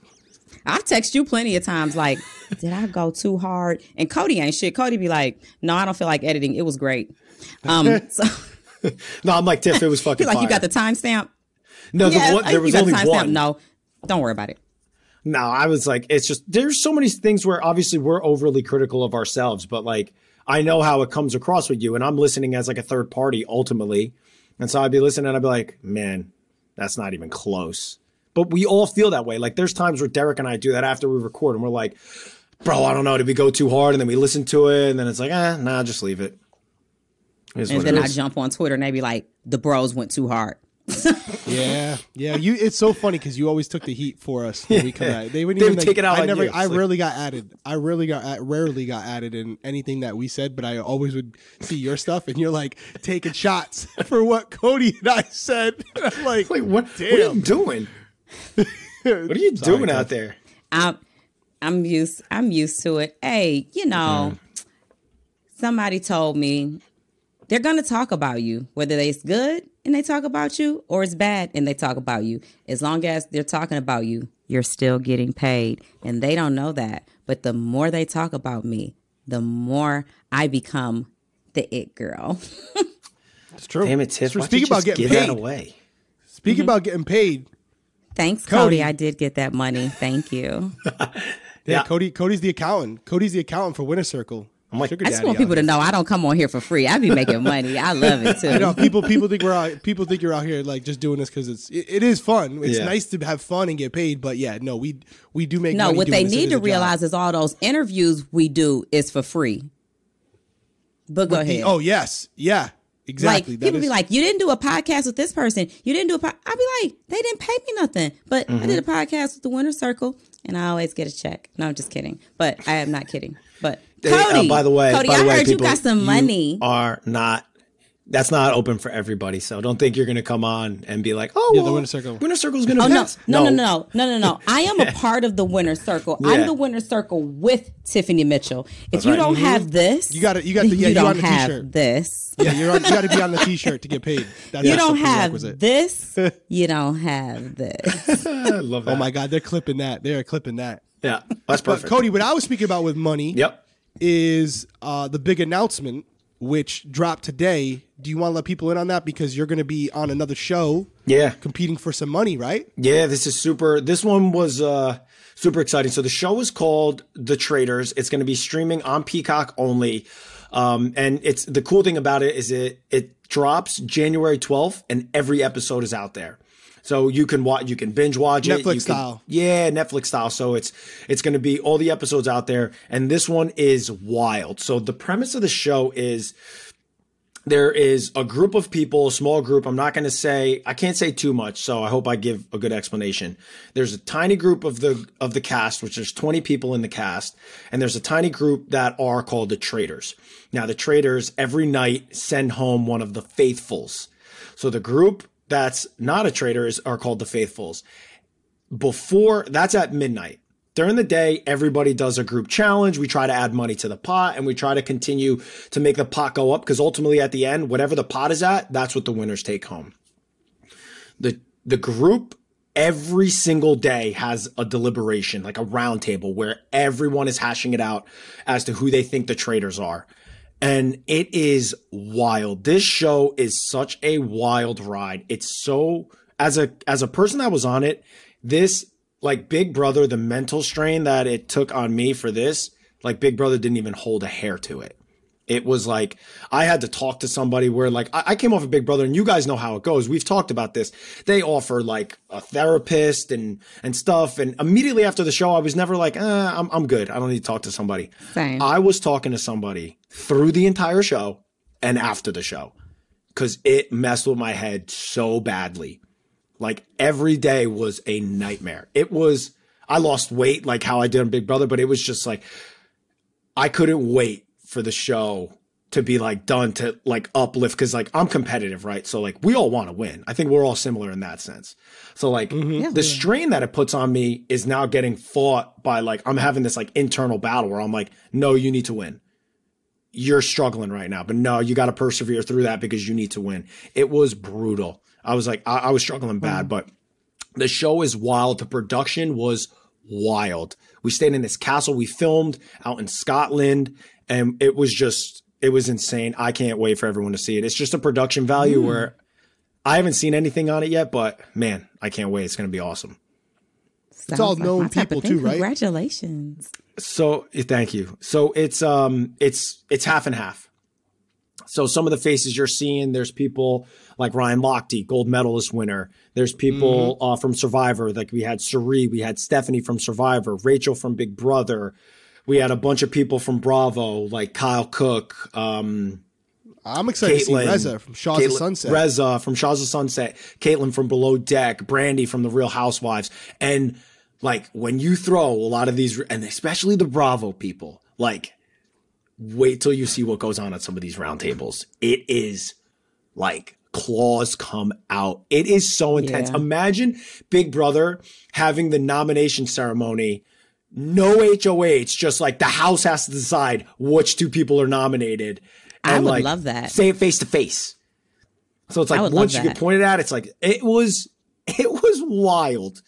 I've texted you plenty of times, like, "Did I go too hard?" And Cody ain't shit. Cody be like, "No, I don't feel like editing. It was great." Um, so No, I'm like Tiff. It was fucking. like, "You got the timestamp?" no. Yeah, the one, there was only the one. No, don't worry about it. No, I was like, it's just there's so many things where obviously we're overly critical of ourselves, but like I know how it comes across with you, and I'm listening as like a third party ultimately, and so I'd be listening, and I'd be like, man, that's not even close. But we all feel that way. Like there's times where Derrick and I do that after we record, and we're like, bro, I don't know, did we go too hard? And then we listen to it, and then it's like, eh, nah, just leave it. Is And then I jump on Twitter and they be like, "The bros went too hard." Yeah, yeah. You, it's so funny because you always took the heat for us when we come out. They wouldn't They even would like, take it out I on never. you. I like- rarely got added. I rarely got at- rarely got added in anything that we said. But I always would see your stuff, and you're like taking shots for what Cody and I said. And I'm like, Wait, what, what are you doing? What are you Sorry, doing Tiff. out there? I'm I'm used I'm used to it. Hey, you know, somebody told me they're gonna talk about you, whether it's good and they talk about you or it's bad and they talk about you. As long as they're talking about you, you're still getting paid. And they don't know that. But the more they talk about me, the more I become the it girl. it's true. Damn it, Tiff. It's true. Why'd you Speaking about getting give that paid. away. Speaking mm-hmm. about getting paid. Thanks, Cody. Cody. I did get that money. Thank you. Yeah, Yeah. Cody. Cody's the accountant. Cody's the accountant for Winner Circle. I'm like, Sugar I just want people to know I don't come on here for free. I be making money. I love it too. I know people. People think we're out. People think you're out here like just doing this because it's. It, it is fun. It's Yeah. nice to have fun and get paid. But yeah, no, we we do make. No, what they. Need to a job. realize is all those interviews we do is for free. But go The- ahead. oh yes, yeah, exactly. like people is- be like, you didn't do a podcast with this person. You didn't do a. Po-. I be like, they didn't pay me nothing, but I did a Mm-hmm. podcast with the Winner Circle, and I always get a check. No, I'm just kidding, but I am not kidding. But Hey, uh, by the way, Cody, by I the way, heard people, you got some money. Are not. That's not open for everybody. So don't think you're going to come on and be like, oh, Yeah, the well, Winner Circle. Winner Circle's going to. Oh no, no, no, no, no, no, no! I am a part of the winner circle. Yeah. I'm the winner circle with Tiffany Mitchell. If you right. don't have this, You gotta- you got the- yeah, you you don't the have t-shirt. this. Yeah, you're on, you got to be on the T-shirt to get paid. That's You don't have this. You don't have this. I love that. Oh my God, they're clipping that. They're clipping that. Yeah, that's But perfect. Cody, what I was speaking about with money Yep. Is uh, the big announcement which dropped today. Do you want to let people in on that because you're going to be on another show Yeah. competing for some money, right? Yeah, this is super. This one was uh, super exciting. So the show is called The Traitors. It's going to be streaming on Peacock only. Um, and it's the cool thing about it is it it drops January 12th and every episode is out there. So you can watch, you can binge watch it. Netflix style. yeah, Netflix style. So it's it's going to be all the episodes out there, and this one is wild. So the premise of the show is there is a group of people, a small group. I'm not going to say, I can't say too much. So I hope I give a good explanation. There's a tiny group of the, of the cast, which there's 20 people in the cast. And there's a tiny group that are called the traitors. Now the traitors every night send home one of the faithfuls. So the group that's not a traitor is, are called the faithfuls. Before that's at midnight. During the day, everybody does a group challenge. We try to add money to the pot and we try to continue to make the pot go up because ultimately at the end, whatever the pot is at, that's what the winners take home. The, the group every single day has a deliberation, like a roundtable where everyone is hashing it out as to who they think the traitors are. And it is wild. This show is such a wild ride. It's so, as a, as a person that was on it, this like Big Brother, the mental strain that it took on me for this, like Big Brother didn't even hold a hair to it. It was like I had to talk to somebody where like I, I came off of Big Brother and you guys know how it goes. We've talked about this. They offer like a therapist and and stuff. And immediately after the show, I was never like, eh, I'm I'm good. I don't need to talk to somebody. Same. I was talking to somebody through the entire show and after the show because it messed with my head so badly. Like every day was a nightmare. It was, I lost weight like how I did on Big Brother, but it was just like, I couldn't wait for the show to be like done to like uplift. Cause like I'm competitive, right? So like we all want to win. I think we're all similar in that sense. So like mm-hmm. Yeah, the we are. strain that it puts on me is now getting fought by like, I'm having this like internal battle where I'm like, no, you need to win you're struggling right now, but no, you got to persevere through that because you need to win. It was brutal. I was like, I, I was struggling bad, mm. but the show is wild. The production was wild. We stayed in this castle. We filmed out in Scotland and it was just, it was insane. I can't wait for everyone to see it. It's just a production value where I haven't seen anything on it yet, but man, I can't wait. It's going to be awesome. Sounds all like known people too, right? Congratulations. So eh, thank you. So it's um it's it's half and half. So some of the faces you're seeing, there's people like Ryan Lochte, gold medalist winner. There's people uh, from Survivor, like we had Cirie, we had Stephanie from Survivor, Rachel from Big Brother. We had a bunch of people from Bravo, like Kyle Cooke, um, I'm excited to see Caitlin, Reza from Shahs of Caitlin- Sunset. Reza from Shahs of Sunset, Caitlin from Below Deck, Brandi from The Real Housewives. And like when you throw a lot of these, and especially the Bravo people, like wait till you see what goes on at some of these roundtables. It is like claws come out. It is so intense. Yeah. Imagine Big Brother having the nomination ceremony. No HOH, just like the house has to decide which two people are nominated. I and would like love that. Say it face to face. So it's like once you get pointed at, it's like it was it was wild.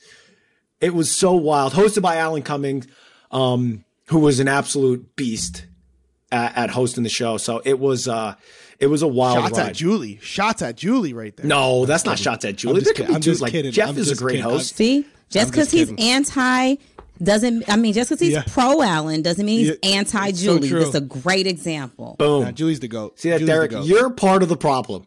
It was so wild. Hosted by Alan Cummings, um, who was an absolute beast at, at hosting the show. So it was uh it was a wild Shots ride. at Julie. Shots at Julie right there. no, that's not shots at Julie. just There could kidding. be I'm dudes just like kidding. Jeff I'm is a great kidding. Host. See, just because he's anti doesn't. I mean, just because he's Yeah. pro Alan doesn't mean he's Yeah, anti it's so Julie. true. That's a great example. Boom. Nah, Julie's the goat. See that, Julie's Derrick? You're part of the problem.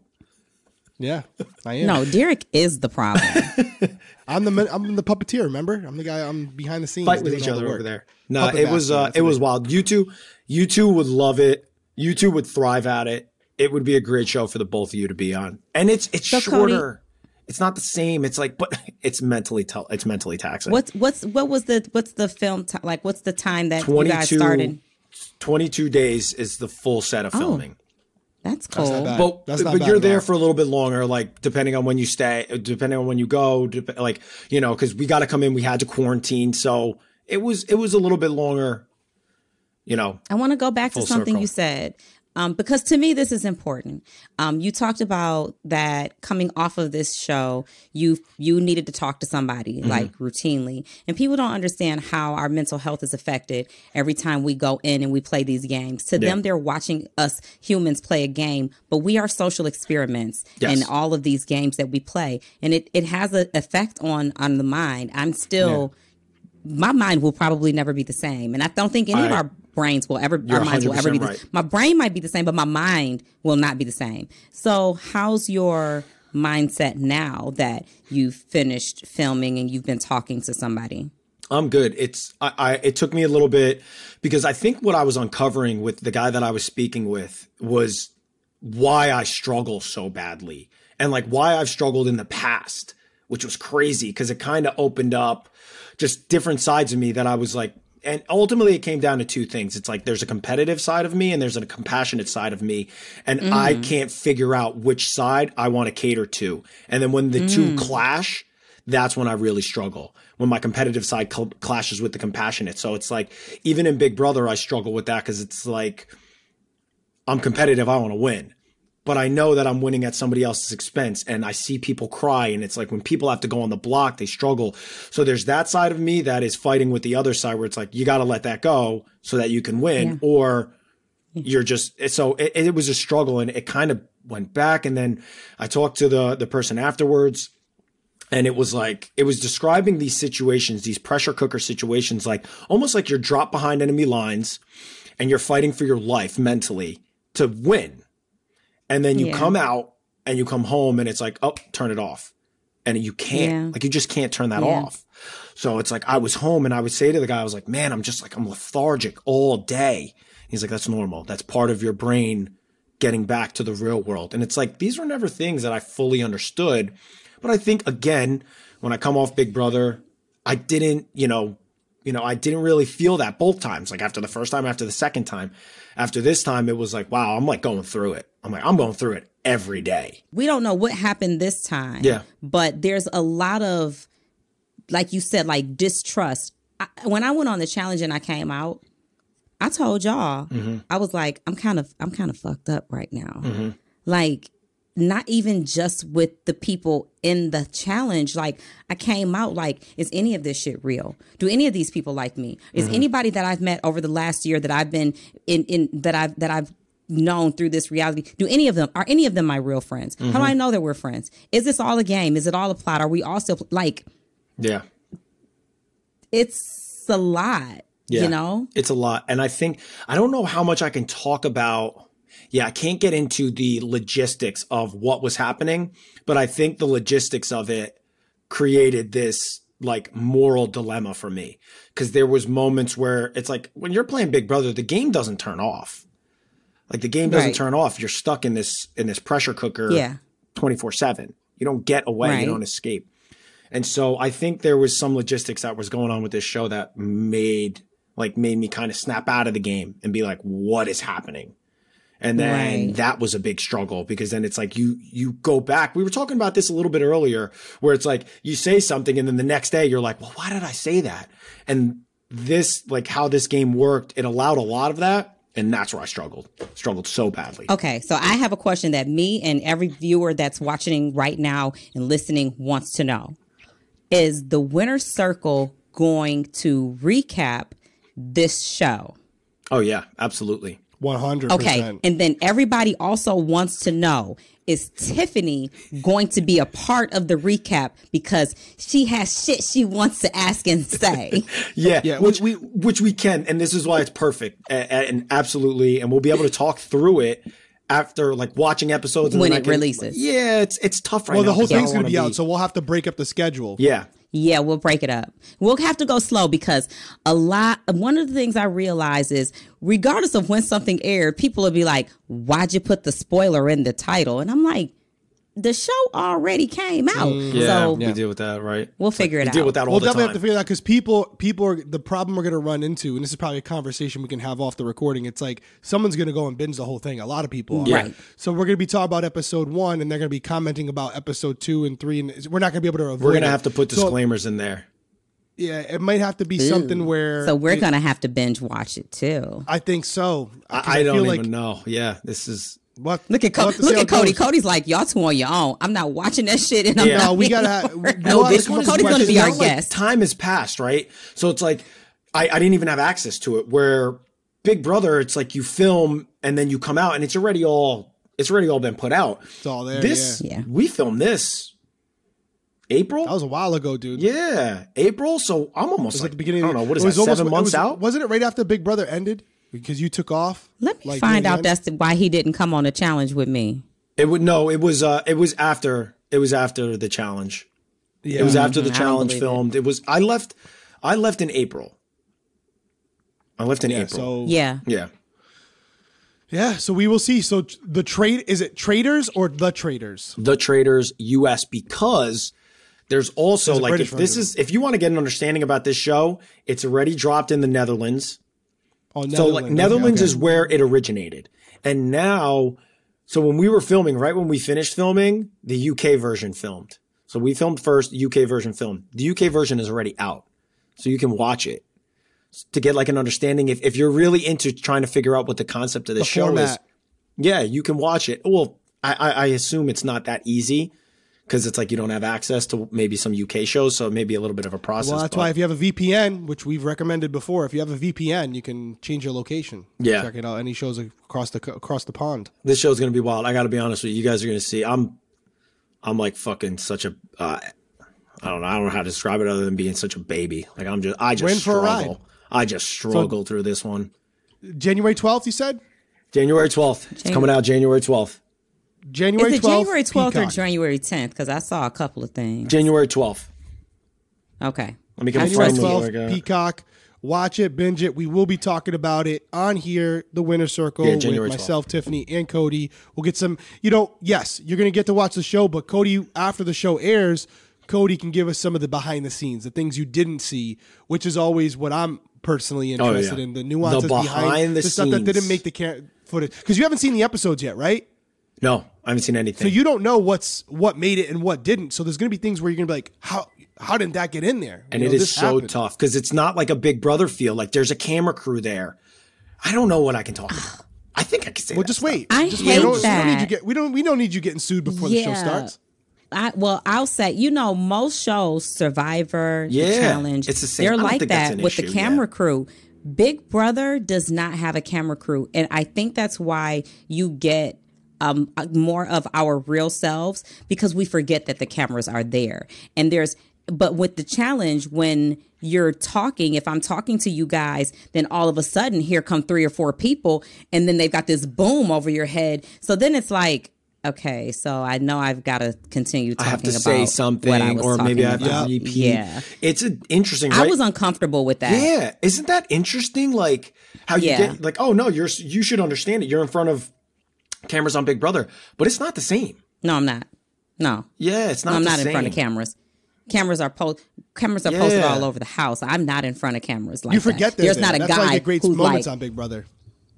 yeah, I am. No, Derrick is the problem. I'm the I'm the puppeteer. Remember, I'm the guy. I'm behind the scenes. fight with each all the other over there. No, Puppet it was master, uh, it was wild. You two, you two would love it. You two would thrive at it. It would be a great show for the both of you to be on. And it's it's So, Cody- shorter. It's not the same. It's like, but it's mentally t- it's mentally taxing. what's what's what was the what's the film ti like? What's the time that you guys started? 22 days is the full set of oh, filming. That's cool. not bad. But, That's not but bad you're there all. for a little bit longer, like depending on when you stay, depending on when you go, dep- like you know, because we got to come in. We had to quarantine, so it was it was a little bit longer. You know, I want to go back to something circle. you said. Um, because to me, this is important. Um, you talked about that coming off of this show, you you needed to talk to somebody Mm-hmm. like routinely, and people don't understand how our mental health is affected every time we go in and we play these games. To them, they're watching us humans play a game, but we are social experiments Yes. in all of these games that we play, and it it has an effect on on the mind. I'm still my mind will probably never be the same. And I don't think any of our brains will ever, You're our minds will ever be the right. My brain might be the same, but my mind will not be the same. So, how's your mindset now that you've finished filming and you've been talking to somebody? I'm good. It's I, I it took me a little bit because I think what I was uncovering with the guy that I was speaking with was why I struggle so badly and like why I've struggled in the past, which was crazy because it kind of opened up just different sides of me that I was like, and ultimately it came down to two things. It's like there's a competitive side of me and there's a compassionate side of me. And mm. I can't figure out which side I want to cater to. And then when the mm. two clash, that's when I really struggle. When my competitive side cl- clashes with the compassionate. So it's like, even in Big Brother, I struggle with that because it's like, I'm competitive. I want to win but I know that I'm winning at somebody else's expense. And I see people cry. And it's like when people have to go on the block, they struggle. So there's that side of me that is fighting with the other side where it's like, you got to let that go so that you can win. Yeah. Or you're just, so it, it was a struggle and it kind of went back. And then I talked to the, the person afterwards and it was like it was describing these situations these pressure cooker situations like almost like you're dropped behind enemy lines and you're fighting for your life mentally to win and then you yeah. come out and you come home and it's like, oh, turn it off. And you can't, yeah. like, you just can't turn that yeah. off. So it's like, I was home and I would say to the guy, I was like, man, I'm just like, I'm lethargic all day. He's like, that's normal. That's part of your brain getting back to the real world. And it's like, these were never things that I fully understood. But I think, again, when I come off Big Brother, I didn't, you know, you know, I didn't really feel that both times. Like after the first time, after the second time, after this time, it was like, wow, I'm like going through it. I'm like, I'm going through it every day. We don't know what happened this time. Yeah. But there's a lot of, like you said, like distrust. I, when I went on the challenge and I came out, I told y'all, mm-hmm. I was like, I'm kind of, I'm kind of fucked up right now. Mm-hmm. Like, not even just with the people in the challenge. Like I came out like, is any of this shit real? Do any of these people like me? Is mm-hmm. anybody that I've met over the last year that I've been in, in that I've that I've known through this reality do any of them are any of them my real friends mm-hmm. how do i know that we're friends is this all a game is it all a plot are we all still like yeah it's a lot yeah, you know it's a lot and i think i don't know how much i can talk about yeah, I can't get into the logistics of what was happening, but I think the logistics of it created this like moral dilemma for me because there was moments where it's like when you're playing Big Brother, the game doesn't turn off. Like the game doesn't right. turn off. You're stuck in this in this pressure cooker yeah. 24/7. You don't get away, right. you don't escape. And so I think there was some logistics that was going on with this show that made like made me kind of snap out of the game and be like what is happening? And then right. that was a big struggle because then it's like you you go back. We were talking about this a little bit earlier where it's like you say something and then the next day you're like, "Well, why did I say that?" And this like how this game worked, it allowed a lot of that and that's where I struggled. Struggled so badly. Okay, so I have a question that me and every viewer that's watching right now and listening wants to know. Is the winner circle going to recap this show? Oh yeah, absolutely. 100%. Okay. And then everybody also wants to know is Tiffany going to be a part of the recap because she has shit she wants to ask and say? yeah, yeah, which we which we can, and this is why it's perfect and, and absolutely, and we'll be able to talk through it after like watching episodes and when it can, releases. Yeah, it's it's tough right well, now. Well, the whole thing's going to be out, so we'll have to break up the schedule. Yeah. Yeah, we'll break it up. We'll have to go slow because a lot, one of the things I realize is regardless of when something aired, people will be like, why'd you put the spoiler in the title? And I'm like, the show already came out. Mm, yeah, so we deal with that, right? We'll figure it out. Deal with that all we'll the definitely time. have to figure that because people, people are the problem we're going to run into, and this is probably a conversation we can have off the recording. It's like someone's going to go and binge the whole thing. A lot of people, are. Yeah. right? So we're going to be talking about episode one, and they're going to be commenting about episode two and three, and we're not going to be able to avoid. We're going to have to put disclaimers so, in there. Yeah, it might have to be Ooh. something where. So we're it, gonna have to binge watch it too. I think so. I, I, I don't even like, know. Yeah, this is what? Look at Co- look at Cody. Goes. Cody's like y'all two on your own. I'm not watching that shit. And I'm yeah. no, we gotta. Have, we, no, this one Cody's going to be our like guest. Time has passed, right? So it's like I, I didn't even have access to it. Where Big Brother, it's like you film and then you come out and it's already all it's already all been put out. It's all there. This yeah. we filmed this April? That was a while ago, dude. Yeah, April. So I'm almost like at the beginning. I don't know what is that? Almost, seven months was, out? Wasn't it right after Big Brother ended? Because you took off. Let me like, find out that's why he didn't come on the challenge with me. It would no. It was uh. It was after. It was after the challenge. Yeah. It was after the mm-hmm. challenge filmed. It. it. was. I left. I left in April. I left in yeah, April. So yeah. Yeah. Yeah, so we will see. So the trade is it Traitors or the Traitors? The Traitors US because there's also There's like if this is if you want to get an understanding about this show, it's already dropped in the Netherlands. Oh, So like Netherlands okay. is where it originated. And now so when we were filming, right when we finished filming, the UK version filmed. So we filmed first, UK version filmed. The UK version is already out. So you can watch it to get like an understanding if, if you're really into trying to figure out what the concept of the, the show is. Yeah, you can watch it. Well, I, I, I assume it's not that easy because it's like you don't have access to maybe some UK shows, so it may be a little bit of a process. Well, that's but- why if you have a VPN, which we've recommended before, if you have a VPN, you can change your location. Yeah. check it out. Any shows across the across the pond. this show's gonna be wild. I got to be honest with you. You guys are gonna see. I'm, I'm like fucking such a. Uh, I don't know. I don't know how to describe it other than being such a baby. Like I'm just. I just We're in for a struggle. I just struggle through this one. January twelfth, you said. January 12th. It's coming out January 12th. January Is it 12th. January 12th or January 10th? Because I saw a couple of things. January 12th. Okay. Let me January confirm. with twelfth. Peacock. Watch it, binge it. We will be talking about it on here, the Winner Circle, Yeah, with January 12th. myself, Tiffany, and Cody. We'll get some. You know, yes, you're going to get to watch the show, but Cody, after the show airs, Cody can give us some of the behind the scenes, the things you didn't see, which is always what I'm personally interested Oh, yeah. in. The nuances The behind, behind the stuff that didn't make the ca- footage because you haven't seen the episodes yet, right? No, I haven't seen anything. So you don't know what's what made it and what didn't. So there's going to be things where you're going to be like, how how didn't that get in there? and You it know, is this so happened. tough because it's not like a Big Brother feel. Like there's a camera crew there. I don't know what I can talk about. I think I can say. Well, that just stuff. wait. I just hate wait. We don't, we don't that. need you get. We don't. We don't need you getting sued before the show starts. I, well, I'll say, you know, most shows, Survivor, The Yeah, Challenge, it's the same. They're like that an with the camera yeah. crew. Big Brother does not have a camera crew, and I think that's why you get um, more of our real selves because we forget that the cameras are there. And there's, but with the challenge, when you're talking, if I'm talking to you guys, then all of a sudden here come three or four people, and then they've got this boom over your head. So then it's like. Okay, so I know I've got to continue I talking have to about say something, what I was or maybe I have about. to repeat. Yeah, it's an interesting. I was uncomfortable with that. Yeah, isn't that interesting? Like how you Yeah. get like, oh no, you're you should understand it. You're in front of cameras on Big Brother, but it's not the same. No, I'm not. No, Yeah, it's not. no I'm the not in front of cameras. Cameras are po- cameras are posted all over the house. I'm not in front of cameras like You forget that. There's there. not a That's guy get great who's moments like, on Big Brother.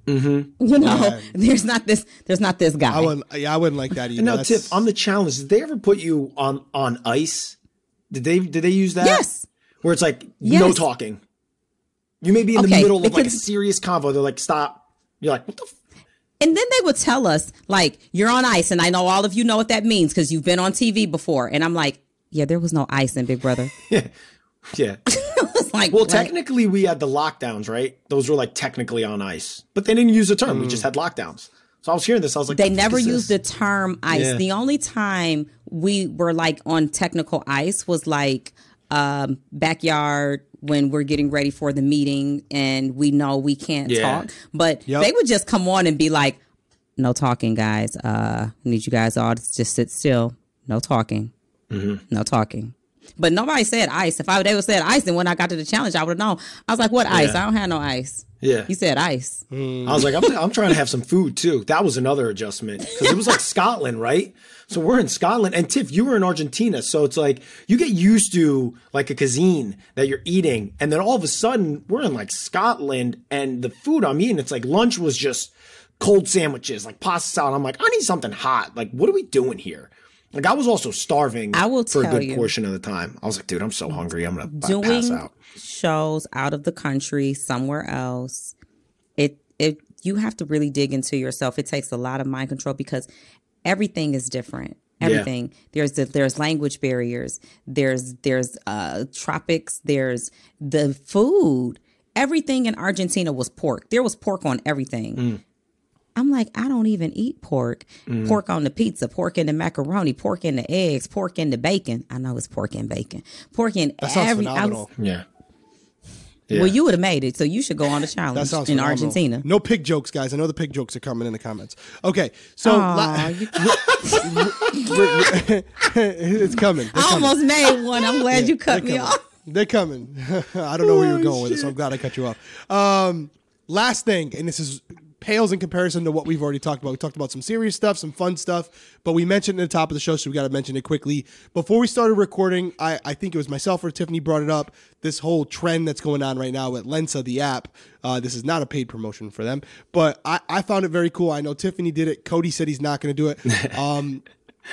Mm-hmm. you know, there's not this, there's not this guy. I wouldn't. Yeah, I wouldn't like that either. And now, That's- Tiff, on the challenge, did they ever put you on on ice? Did they did they use that? Yes. Where it's like no talking. You may be in the middle of like a serious convo. They're like, stop. You're like, what the? And then they would tell us, like, you're on ice. And I know all of you know what that means because you've been on TV before. And I'm like, yeah, there was no ice in Big Brother. Yeah. It's like, Well, what? technically, we had the lockdowns, right? Those were like technically on ice, but they didn't use the term. We just had lockdowns. So I was hearing this. I was like, they the never used this?" the term ice. Yeah. The only time we were like on technical ice was like um, backyard when we're getting ready for the meeting and we know we can't Yeah. talk. But Yep. they would just come on and be like, "No talking, guys. Uh, I need you guys all to just sit still. No talking. Mm-hmm. No talking." But nobody said ice. If I would ever said ice, then when I got to the challenge, I would have known. I was like, "What ice? Yeah. I don't have no ice." Yeah. You said ice. I was like, I'm, I'm trying to have some food too. That was another adjustment because it was like Scotland, right? So we're in Scotland, and Tiff, you were in Argentina, so it's like you get used to like a cuisine that you're eating, and then all of a sudden we're in like Scotland, and the food I'm eating, it's like lunch was just cold sandwiches, like pasta salad. I'm like, I need something hot. Like, what are we doing here? Like, I was also starving I will for a good you. portion of the time. I was like, dude, I'm so hungry. I'm gonna pass doing out. shows out of the country somewhere else it it you have to really dig into yourself it takes a lot of mind control because everything is different everything there's the, there's language barriers there's there's uh tropics there's the food everything in argentina was pork there was pork on everything Mm. I'm like, I don't even eat pork. Mm. Pork on the pizza, pork in the macaroni, pork in the eggs, pork in the bacon. I know it's pork and bacon. Pork in that every. I was- Yeah. Yeah. well, you would have made it, so you should go on the That challenge sounds in phenomenal. Argentina. No pig jokes, guys. I know the pig jokes are coming in the comments. Okay, so Aw, la- it's coming. They're I coming. almost made one. I'm glad you cut me coming. off. They're coming. I don't know where Oh, you're going with it, so I'm glad I cut you off. Um, last thing, and this is pales in comparison to what we've already talked about. We talked about some serious stuff, some fun stuff, but we mentioned at the top of the show, so we got to mention it quickly. Before we started recording, I, I think it was myself or Tiffany brought it up. This whole trend that's going on right now with Lensa, the app. Uh, this is not a paid promotion for them, but I, I found it very cool. I know Tiffany did it. Cody said he's not going to do it. Um,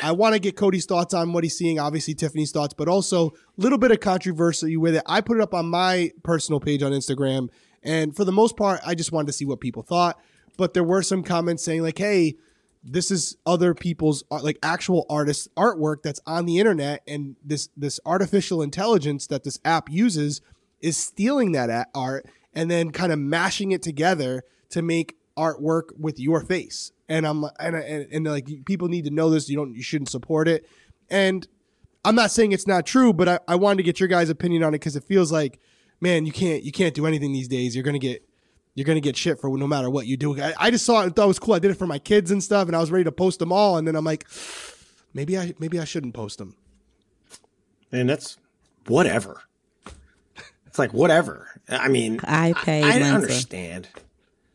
I want to get Cody's thoughts on what he's seeing, obviously Tiffany's thoughts, but also a little bit of controversy with it. I put it up on my personal page on Instagram, and for the most part, I just wanted to see what people thought. But there were some comments saying like, "Hey, this is other people's art- like actual artists' artwork that's on the internet, and this this artificial intelligence that this app uses is stealing that art and then kind of mashing it together to make artwork with your face." And I'm and and, and like people need to know this. You don't you shouldn't support it. And I'm not saying it's not true, but I, I wanted to get your guys' opinion on it because it feels like, man, you can't you can't do anything these days. You're gonna get you're gonna get shit for no matter what you do. I, I just saw it and thought it was cool. I did it for my kids and stuff, and I was ready to post them all, and then I'm like, maybe I maybe I shouldn't post them. And that's whatever. It's like whatever. I mean, I pay. I, I Lensa. understand.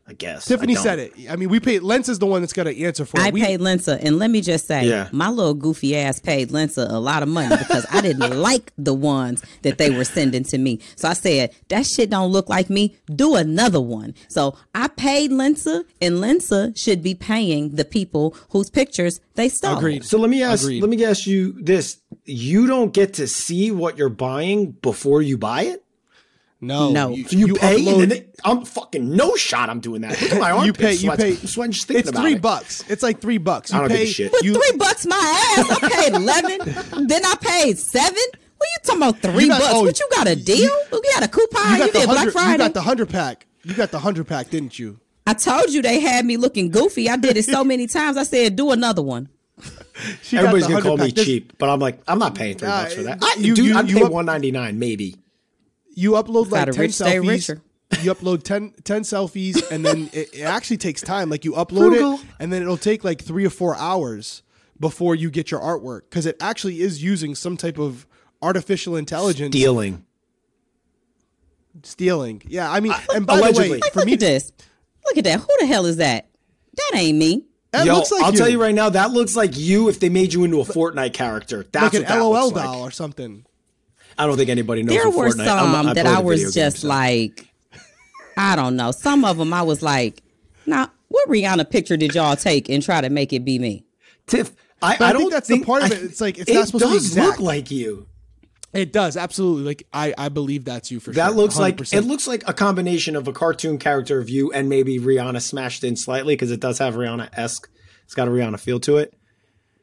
I guess Tiffany I said it. I mean, we paid. Lens is the one that's got to answer for it. I We- paid Lensa, and let me just say, Yeah. my little goofy ass paid Lensa a lot of money because I didn't like the ones that they were sending to me. So I said, that shit don't look like me. Do another one. So I paid Lensa, and Lensa should be paying the people whose pictures they stole. Agreed. So let me ask. Agreed. Let me ask you this: You don't get to see what you're buying before you buy it. No, No. You, So you, pay, upload- and then I'm fucking no shot. I'm doing that. Look at my armpits. you pay. You sweats- pay. sweating just thinking It's about three it. bucks. It's like three bucks. You I don't give pay. a shit. With You, three bucks my ass, I paid eleven. then I paid seven. What you talking about? Three got- bucks? oh, what you got a deal? You got a coupon? you You, got the did Black hundred. Friday? You got the hundred pack. You got the hundred pack, didn't you? I told you they had me looking goofy. I did it so many times. I said, do another one. She Everybody's gonna 100 call me pack. There's- cheap, but I'm like, I'm not paying three Nah, bucks for that. I, you- dude, you- I'd you pay one ninety nine maybe. You upload like 10 rich selfies. You upload 10, 10 selfies, and then it, it actually takes time. Like you upload Frugal. it, and then it'll take like three or four hours before you get your artwork because it actually is using some type of artificial intelligence Stealing. stealing. Yeah, I mean, uh, and by the way, Like, for look me, at this. Look at that. Who the hell is that? That ain't me. that Yo, looks like I'll you. tell you right now, that looks like you if they made you into a Fortnite character. That's like an what that LOL looks like. doll or something. I don't think anybody knows There were Fortnite. some I'm- I that I was just game, so. like, I don't know. Some of them I was like, now, what Rihanna picture did y'all take and try to make it be me? Tiff. I, I I don't think that's the think part of I- it. It's like, it's not supposed to be does look exact. like you. It does absolutely. Like I, I believe that's you for That sure. looks like 100%. it looks like a combination of a cartoon character of you and maybe Rihanna smashed in slightly because it does have Rihanna esque. It's got a Rihanna feel to it.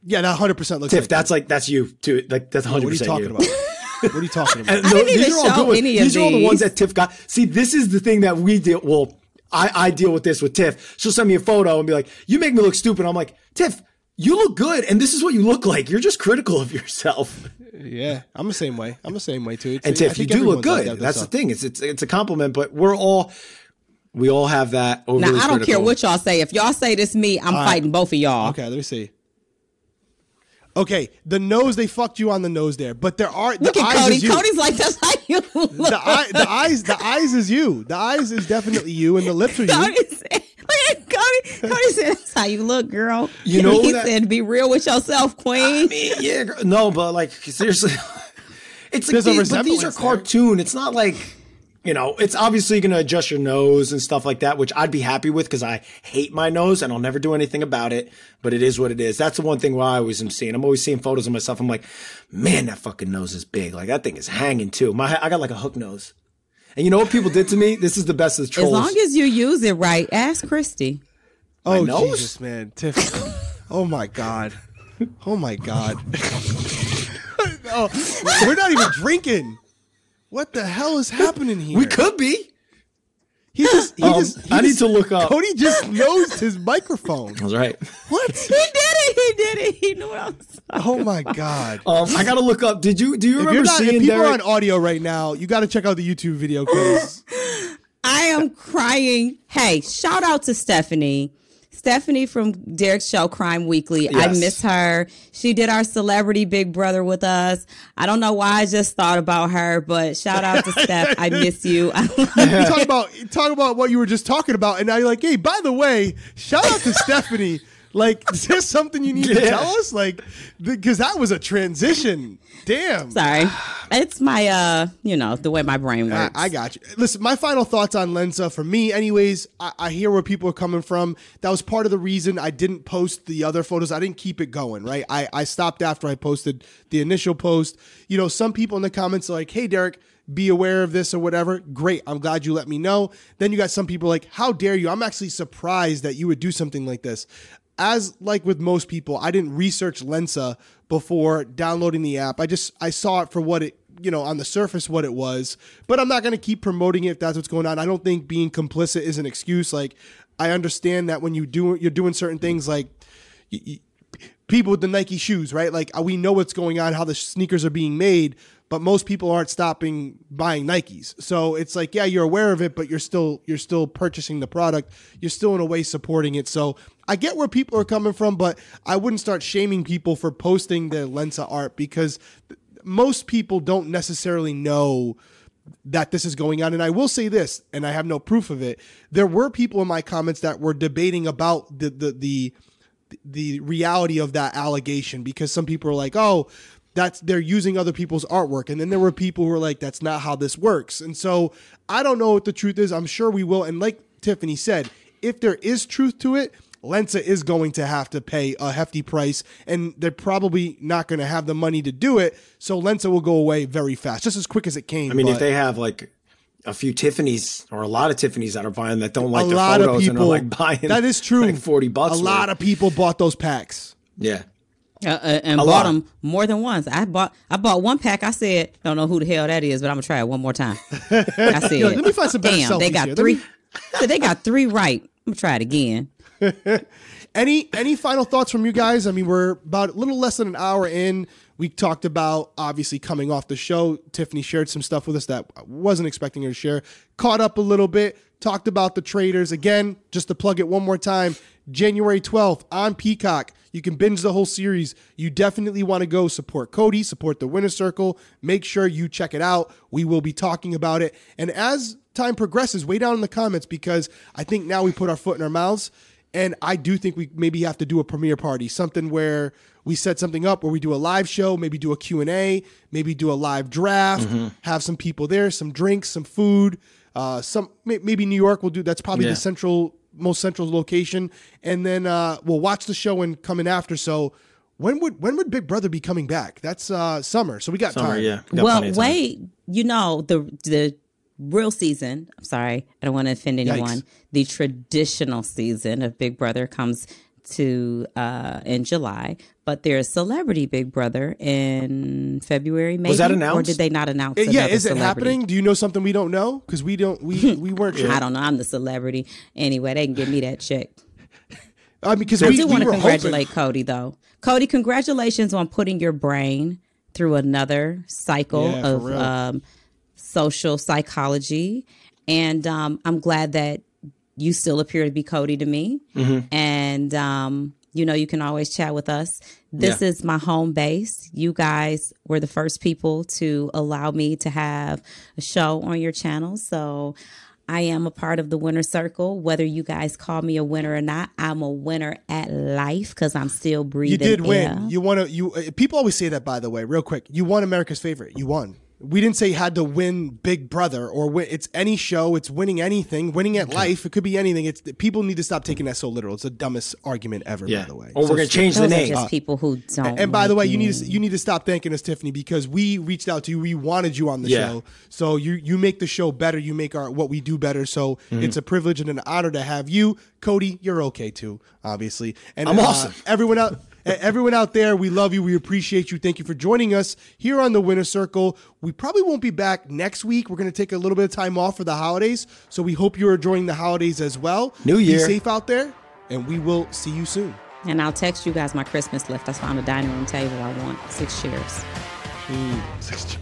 Yeah, that hundred percent looks. Tiff, like that's like that's you too. Like that's you. hundred What are you percent talking you. about? What are you talking about? And I tho- didn't these even are all show good ones. any of These are all the ones that Tiff got. See, this is the thing that we deal. Well, I, I deal with this with Tiff. She'll send me a photo and be like, "You make me look stupid." I'm like, Tiff, you look good, and this is what you look like. You're just critical of yourself. Yeah, I'm the same way. I'm the same way too. It's- And I Tiff, you do look everyone's like good. that That's the thing. It's it's it's a compliment, but we're all we all have that. Now, I don't care what y'all say. If y'all say this me, I'm fighting both of y'all. Okay, let me see. Okay, the nose they fucked you on the nose there, but there are the Look at eyes Cody. is you. Cody's like, that's how you look. the, eye, the eyes, the eyes is you. The eyes is definitely you, and the lips are you. Cody said, Cody. Cody said, that's how you look, girl. You know he that- said, be real with yourself, queen. I mean, yeah, no, but like seriously, it's like There's a these, but these are resemblance there. cartoon. It's not like you know. It's obviously going to adjust your nose and stuff like that, which I'd be happy with because I hate my nose and I'll never do anything about it. But it is what it is. That's the one thing where I always am seeing. I'm always seeing photos of myself. I'm like, man, that fucking nose is big. Like that thing is hanging too. My I got like a hook nose. And you know what people did to me? This is the best of the As long as you use it right, ask Christy. Oh nose? Jesus, man, Tiff. oh my God. Oh my God. oh, we're not even drinking. What the hell is happening here? we could be. He just. He Um, just. he I need to look up. Cody just nosed his microphone. That's right. What? He did it. He did it. He knew what I was Oh my God. Um, I gotta look up. Did you do you If remember you're not, if seeing people are on audio right now, you got to check out the YouTube video because I am crying. Hey, shout out to Stephanie. Stephanie from Derrick's show, Crime Weekly. I miss her. She did our celebrity Big Brother with us. I don't know why I just thought about her, but shout out to Steph. I miss you. you talk about talk about what you were just talking about, and now you're like, hey, by the way, shout out to Stephanie. Like, is there something you need to tell us? Like, because that was a transition. Damn. Sorry. It's my, uh, you know, the way my brain I, works. I got you. Listen, my final thoughts on Lensa for me, anyways. I, I hear where people are coming from. That was part of the reason I didn't post the other photos. I didn't keep it going, right? I, I stopped after I posted the initial post. You know, some people in the comments are like, "Hey, Derrick." Be aware of this or whatever. Great. I'm glad you let me know. Then you got some people like, How dare you? I'm actually surprised that you would do something like this. As like with most people, I didn't research Lensa before downloading the app. I just I saw it for what it you know on the surface what it was. But i'm not going to keep promoting it if that's what's going on. I don't think being complicit is an excuse. Like i understand that when you do you're doing certain things like people with the nike shoes right? Like uh, we know what's going on how the sneakers are being made but most people aren't stopping buying nikes so it's like yeah you're aware of it but you're still you're still purchasing the product you're still in a way supporting it so i get where people are coming from but i wouldn't start shaming people for posting their lensa art because most people don't necessarily know that this is going on. And I will say this, and I have no proof of it. There were people in my comments that were debating about the the the, the reality of that allegation because some people are like, oh, that's they're using other people's artwork. And then there were people who were like, that's not how this works. And so I don't know what the truth is. I'm sure we will. And like Tiffany said, if there is truth to it, Lensa is going to have to pay a hefty price, and they're probably not going to have the money to do it. So Lensa will go away very fast, just as quick as it came. I mean, if they have like a few Tiffany's or a lot of Tiffany's that are buying that don't like a their lot of photos and are like buying that is true. like forty bucks. A lot of people bought those packs. yeah. Uh, uh, and A bought lot. them more than once. I bought I bought one pack. I said, don't know who the hell that is, but I'm gonna try it one more time. I said, Yo, let me find some better damn, they got here. Three. me- so they got three right. I'm gonna try it again. Any any final thoughts from you guys? I mean, we're about a little less than an hour in. We talked about obviously coming off the show. Tiffany shared some stuff with us that I wasn't expecting her to share. Caught up a little bit. Talked about the Traitors again. Just to plug it one more time. January 12th on Peacock. You can binge the whole series. You definitely want to go support Cody, support the Winner Circle. Make sure you check it out. We will be talking about it. And as time progresses, way down in the comments because I think now we put our foot in our mouths. And I do think we maybe have to do a premiere party, something where we set something up where we do a live show, maybe do a Q&A, maybe do a live draft, have some people there, some drinks, some food, uh, some maybe New York will do that's probably Yeah. the central most central location and then uh, we'll watch the show and come in after so when would when would Big Brother be coming back? That's uh, summer, so we got Summer, time. yeah. We got well, time. wait. You know the the real season. I'm sorry, I don't want to offend anyone. The traditional season of Big Brother comes to uh in July, but there's Celebrity Big Brother in February. Maybe that announced, or did they not announce? Uh, yeah, is it happening? Do you know something we don't know? Because we don't we we weren't sure. I don't know. I'm the celebrity. Anyway, they can give me that check. I mean, because I we, do we want to congratulate hoping. Cody, though. Cody, congratulations on putting your brain through another cycle Yeah, of um, social psychology. And um, I'm glad that you still appear to be Cody to me. Mm-hmm. And, um, you know, you can always chat with us. This Yeah. is my home base. You guys were the first people to allow me to have a show on your channel. So I am a part of the winner circle. Whether you guys call me a winner or not, I'm a winner at life because I'm still breathing. You did win. air. You won. A, you uh, people always say that. By the way, real quick, you won America's favorite. You won. We didn't say had to win Big Brother or win. It's any show. It's winning anything. Winning at life. It could be anything. It's people need to stop taking that so literal. It's the dumbest argument ever. Yeah. By the way. Or So we're gonna change the Those are name. just people who don't. And by the like way, you need to you need to stop thanking us, Tiffany, because we reached out to you. We wanted you on the Yeah. show, so you you make the show better. You make our what we do better. So Mm-hmm. it's a privilege and an honor to have you, Cody. You're okay too, obviously. And I'm uh, awesome. everyone out. Everyone out there, we love you. We appreciate you. Thank you for joining us here on the Winner Circle. We probably won't be back next week. We're going to take a little bit of time off for the holidays. So we hope you're enjoying the holidays as well. New Year. Be safe out there, and we will see you soon. And I'll text you guys my Christmas list. I found a dining room table I want six chairs. Six-